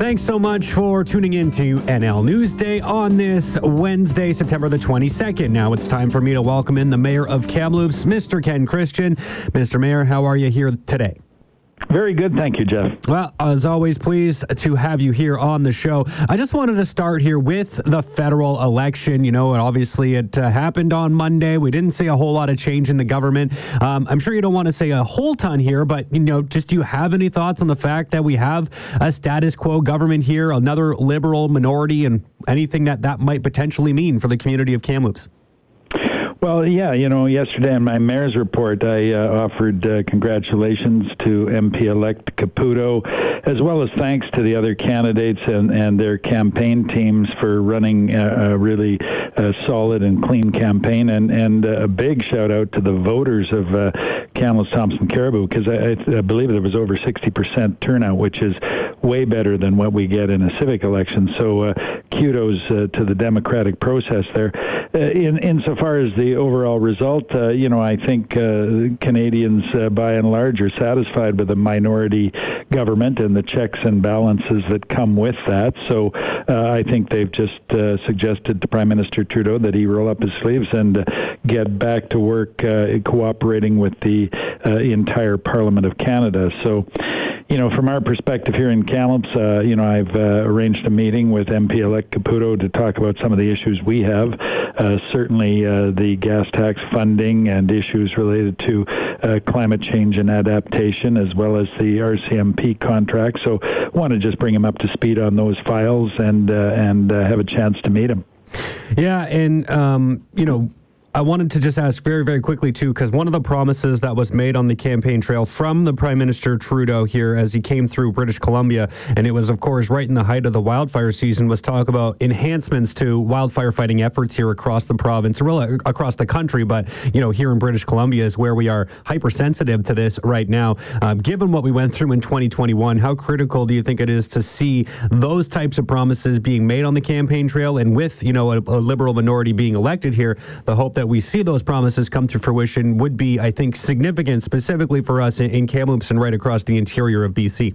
Thanks so much for tuning in to NL Newsday on this Wednesday, September the 22nd. Now it's time for me to welcome in the mayor of Kamloops, Mr. Ken Christian. Mr. Mayor, how are you here today? Very good. Thank you, Jeff. Well, as always, pleased to have you here on the show. I just wanted to start here with the federal election. You know, obviously it uh, happened on Monday. We didn't see a whole lot of change in the government. Um, I'm sure you don't want to say a whole ton here, but, you know, just do you have any thoughts on the fact that we have a status quo government here, another liberal minority, and anything that that might potentially mean for the community of Kamloops? Well, yeah, you know, yesterday in my mayor's report, I uh, offered uh, congratulations to MP elect Caputo, as well as thanks to the other candidates and, and their campaign teams for running a, a really uh, solid and clean campaign. And, and uh, a big shout out to the voters of uh, Kamloops Thompson Cariboo, because I, I believe there was over 60% turnout, which is way better than what we get in a civic election. So uh, kudos uh, to the democratic process there. Uh, in insofar as the overall result, uh, you know, I think uh, Canadians, uh, by and large, are satisfied with the minority government and the checks and balances that come with that. So I think they've just suggested to Prime Minister Trudeau that he roll up his sleeves and get back to work cooperating with the entire Parliament of Canada. So you know, from our perspective here in Kamloops, uh, you know, I've uh, arranged a meeting with MP-elect Caputo to talk about some of the issues we have. Uh, certainly, uh, the gas tax funding and issues related to uh, climate change and adaptation, as well as the RCMP contract. So, want to just bring him up to speed on those files and uh, and have a chance to meet him. Yeah, and um, you know, I wanted to just ask very, very quickly, too, because one of the promises that was made on the campaign trail from the Prime Minister Trudeau here as he came through British Columbia, and it was, of course, right in the height of the wildfire season, was talk about enhancements to wildfire fighting efforts here across the province, really across the country. But, you know, here in British Columbia is where we are hypersensitive to this right now. Um, given what we went through in 2021, how critical do you think it is to see those types of promises being made on the campaign trail and with, you know, a, a liberal minority being elected here, the hope that we see those promises come to fruition would be, I think, significant, specifically for us in, Kamloops and right across the interior of BC.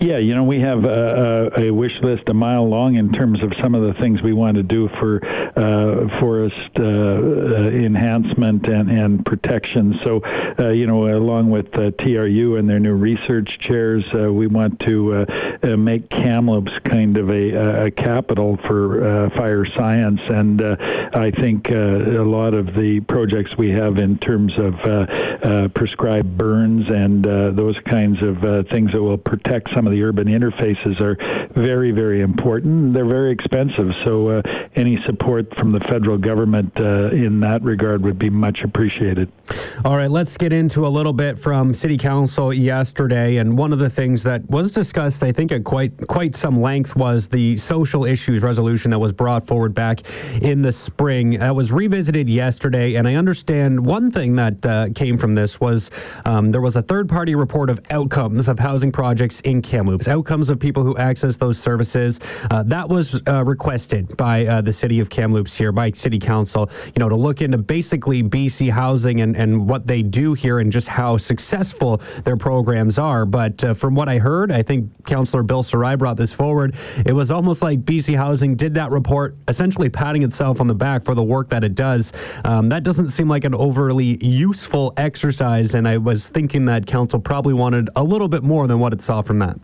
Yeah, you know, we have a, a, wish list a mile long in terms of some of the things we want to do for uh, forest uh, uh enhancement and, and protection. So, uh, you know, along with uh, TRU and their new research chairs, uh, we want to make Kamloops kind of a, a capital for fire science. And I think a lot of the projects we have in terms of prescribed burns and those kinds of things that will protect some of the urban interfaces are very, very important. They're very expensive, so uh, any support from the federal government uh, in that regard would be much appreciated. All right, let's get into a little bit from City Council yesterday, and one of the things that was discussed, I think, at quite quite some length, was the social issues resolution that was brought forward back in the spring. That was revisited yesterday, and I understand one thing that uh, came from this was um, there was a third-party report of outcomes of housing projects in Canada Kamloops, outcomes of people who access those services. Uh, that was uh, requested by uh, the city of Kamloops here, by City Council, you know, to look into basically BC housing and, and what they do here and just how successful their programs are. But uh, from what I heard, I think Councillor Bill Sarai brought this forward. It was almost like BC Housing did that report, essentially patting itself on the back for the work that it does. Um, that doesn't seem like an overly useful exercise, and I was thinking that council probably wanted a little bit more than what it saw from that.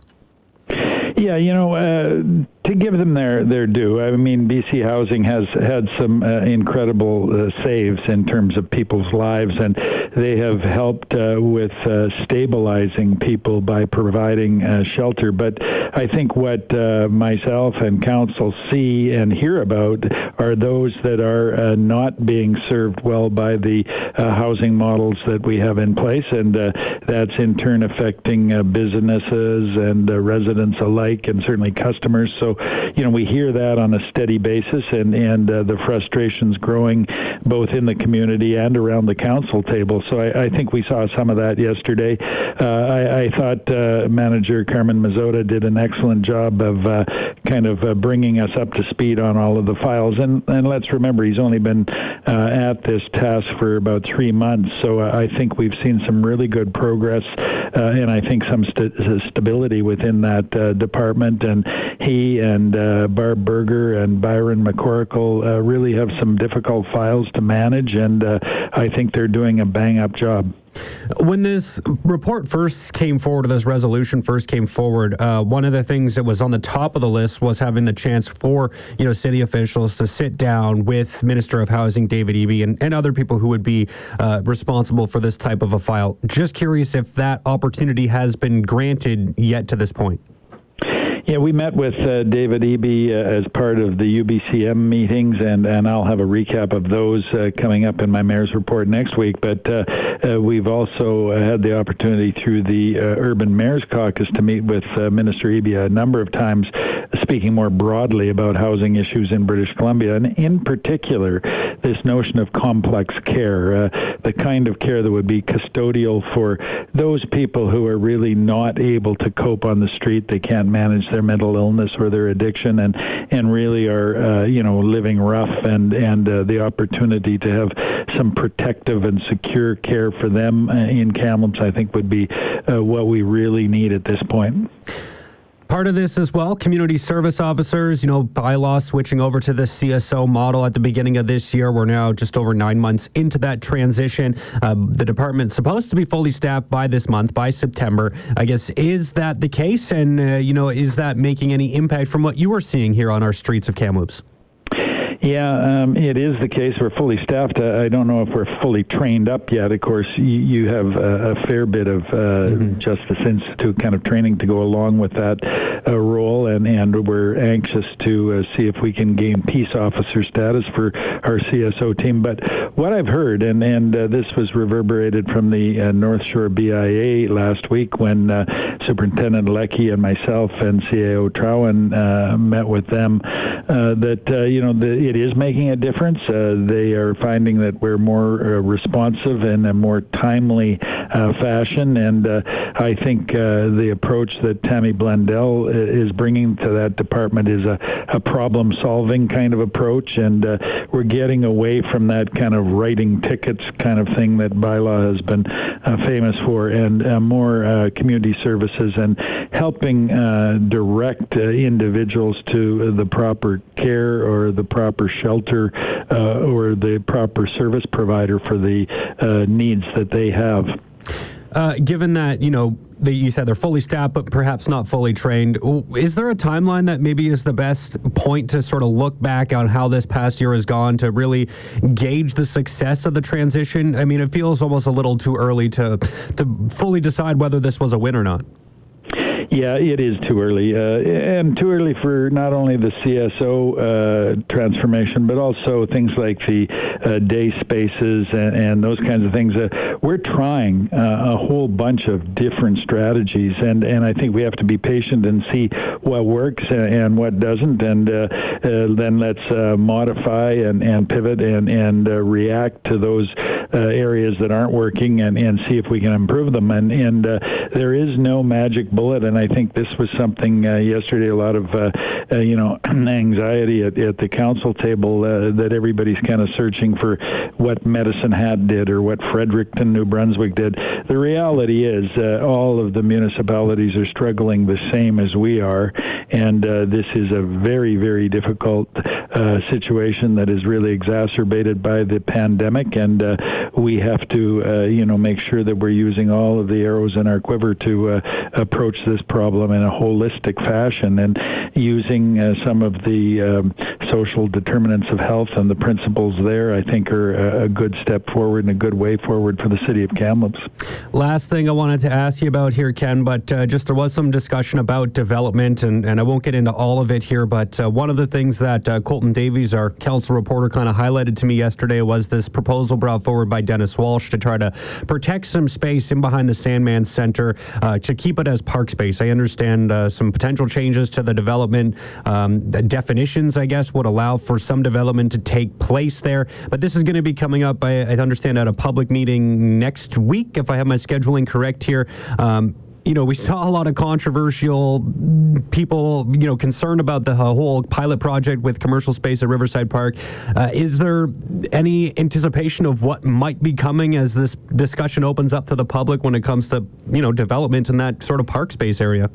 Yeah, you know, uh, to give them their, their due, I mean, BC Housing has had some uh, incredible uh, saves in terms of people's lives, and they have helped uh, with uh, stabilizing people by providing uh, shelter. But I think what uh, myself and council see and hear about are those that are not being served well by the housing models that we have in place, and that's in turn affecting businesses and residents alike, and certainly customers. So You know, we hear that on a steady basis, and and uh, the frustrations growing both in the community and around the council table. So I, I think we saw some of that yesterday. Uh, I, I, thought uh, manager Carmen Mazzotta did an excellent job of uh, kind of uh, bringing us up to speed on all of the files. And and let's remember, he's only been uh, at this task for about three months. So I think we've seen some really good progress, and I think some st- stability within that department. And he and Barb Berger and Byron McCorkell really have some difficult files to manage, and uh, I think they're doing a bang up job. When this report first came forward, this resolution first came forward, uh, one of the things that was on the top of the list was having the chance for you know city officials to sit down with Minister of Housing David Eby and, and other people who would be uh, responsible for this type of a file. Just curious if that opportunity has been granted yet to this point. Yeah, we met with uh, David Eby uh, as part of the UBCM meetings, and, and I'll have a recap of those uh, coming up in my mayor's report next week. But uh, uh, we've also uh, had the opportunity through the Urban Mayors Caucus to meet with Minister Eby a number of times, speaking more broadly about housing issues in British Columbia, and in particular, this notion of complex care, the kind of care that would be custodial for those people who are really not able to cope on the street. They can't manage their mental illness or their addiction, and and really are uh, you know living rough, and and uh, the opportunity to have some protective and secure care for them uh, in Kamloops, I think, would be uh, what we really need at this point. Part of this as well, community service officers, you know, bylaw switching over to the CSO model at the beginning of this year. We're now just over nine months into that transition. Uh, the department's supposed to be fully staffed by this month, by September. I guess, is that the case? And, uh, you know, is that making any impact from what you are seeing here on our streets of Kamloops? Yeah, um, it is the case. We're fully staffed. Uh, I don't know if we're fully trained up yet. Of course, you, you have a, a, fair bit of uh, mm-hmm. Justice Institute kind of training to go along with that uh, role, and, and we're anxious to uh, see if we can gain peace officer status for our CSO team. But what I've heard, and, and uh, this was reverberated from the uh, North Shore BIA last week when Superintendent Lecky and myself and CAO Trawin met with them, that, you know, the, it is making a difference. Uh, they are finding that we're more uh, responsive in a more timely uh, fashion, and uh, I think uh, the approach that Tammy Blundell is bringing to that department is a, a problem-solving kind of approach, and uh, we're getting away from that kind of writing tickets kind of thing that bylaw has been famous for, and more community services and helping direct individuals to the proper care or the proper proper shelter uh, or the proper service provider for the uh, needs that they have. Uh, given that you know that you said they're fully staffed but perhaps not fully trained is there a timeline that maybe is the best point to sort of look back on how this past year has gone to really gauge the success of the transition i mean it feels almost a little too early to to fully decide whether this was a win or not yeah, it is too early, uh, and too early for not only the CSO uh, transformation, but also things like the uh, day spaces and, and, those kinds of things. Uh, we're trying uh, a whole bunch of different strategies, and, and I think we have to be patient and see what works and what doesn't, and uh, then let's modify and, and pivot and, and react to those areas that aren't working and, and see if we can improve them. And, and there is no magic bullet, and I think this was something uh, yesterday. A lot of uh, uh, you know anxiety at, at the council table uh, that everybody's kind of searching for what Medicine Hat did or what Fredericton, New Brunswick did. The reality is, uh, all of the municipalities are struggling the same as we are, and this is a very, very difficult situation that is really exacerbated by the pandemic, and we have to, you know, make sure that we're using all of the arrows in our quiver to approach this problem in a holistic fashion and using uh, some of the um, social determinants of health and the principles there, I think, are a, good step forward and a good way forward for the city of Kamloops. Last thing I wanted to ask you about here, Ken, but uh, just there was some discussion about development, and, and I won't get into all of it here, but uh, one of the things that uh, Colton Davies, our council reporter, kind of highlighted to me yesterday was this proposal brought forward by Dennis Walsh to try to protect some space in behind the Sandman Center uh, to keep it as park space. I understand uh, some potential changes to the development um, the definitions, I guess, would allow for some development to take place there, but this is going to be coming up, I, I understand, at a public meeting next week, if I have my scheduling correct here. Um, you know, we saw a lot of controversial people, you know, concerned about the whole pilot project with commercial space at Riverside Park. Uh, is there any anticipation of what might be coming as this discussion opens up to the public when it comes to, you know, development in that sort of park space area?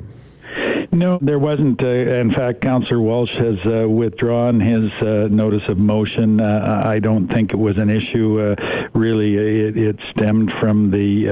No, there wasn't. Uh, in fact, Councillor Walsh has uh, withdrawn his uh, notice of motion. Uh, I don't think it was an issue. Uh, really, it, it, stemmed from the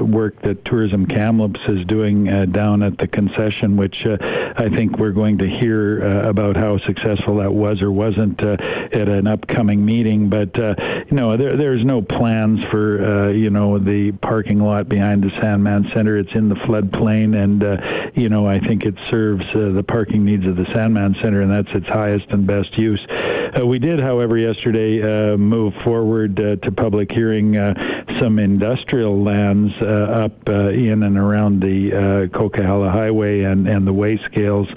uh, work that Tourism Kamloops is doing down at the concession, which I think we're going to hear about how successful that was or wasn't at an upcoming meeting. But you know, there, there's no plans for you know the parking lot behind the Sandman Center. It's in the floodplain, and you know, I think it's serves uh, the parking needs of the Sandman Center, and that's its highest and best use. Uh, we did, however, yesterday uh, move forward uh, to public hearing uh, some industrial lands uh, up in and around the Coquihalla Highway and, and the way scales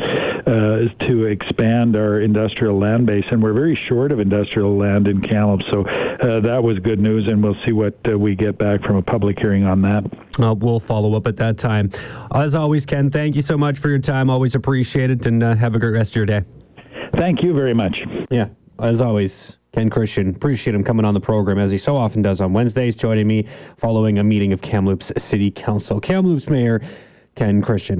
to expand our industrial land base. And we're very short of industrial land in Kamloops, so that was good news, and we'll see what we get back from a public hearing on that. we'll follow up at that time. As always, Ken, thank you so much for your time time. Always appreciate it, and uh, have a great rest of your day. Thank you very much. Yeah, as always. Ken Christian. Appreciate him coming on the program as he so often does on Wednesdays, joining me following a meeting of Kamloops City Council. Kamloops Mayor Ken Christian.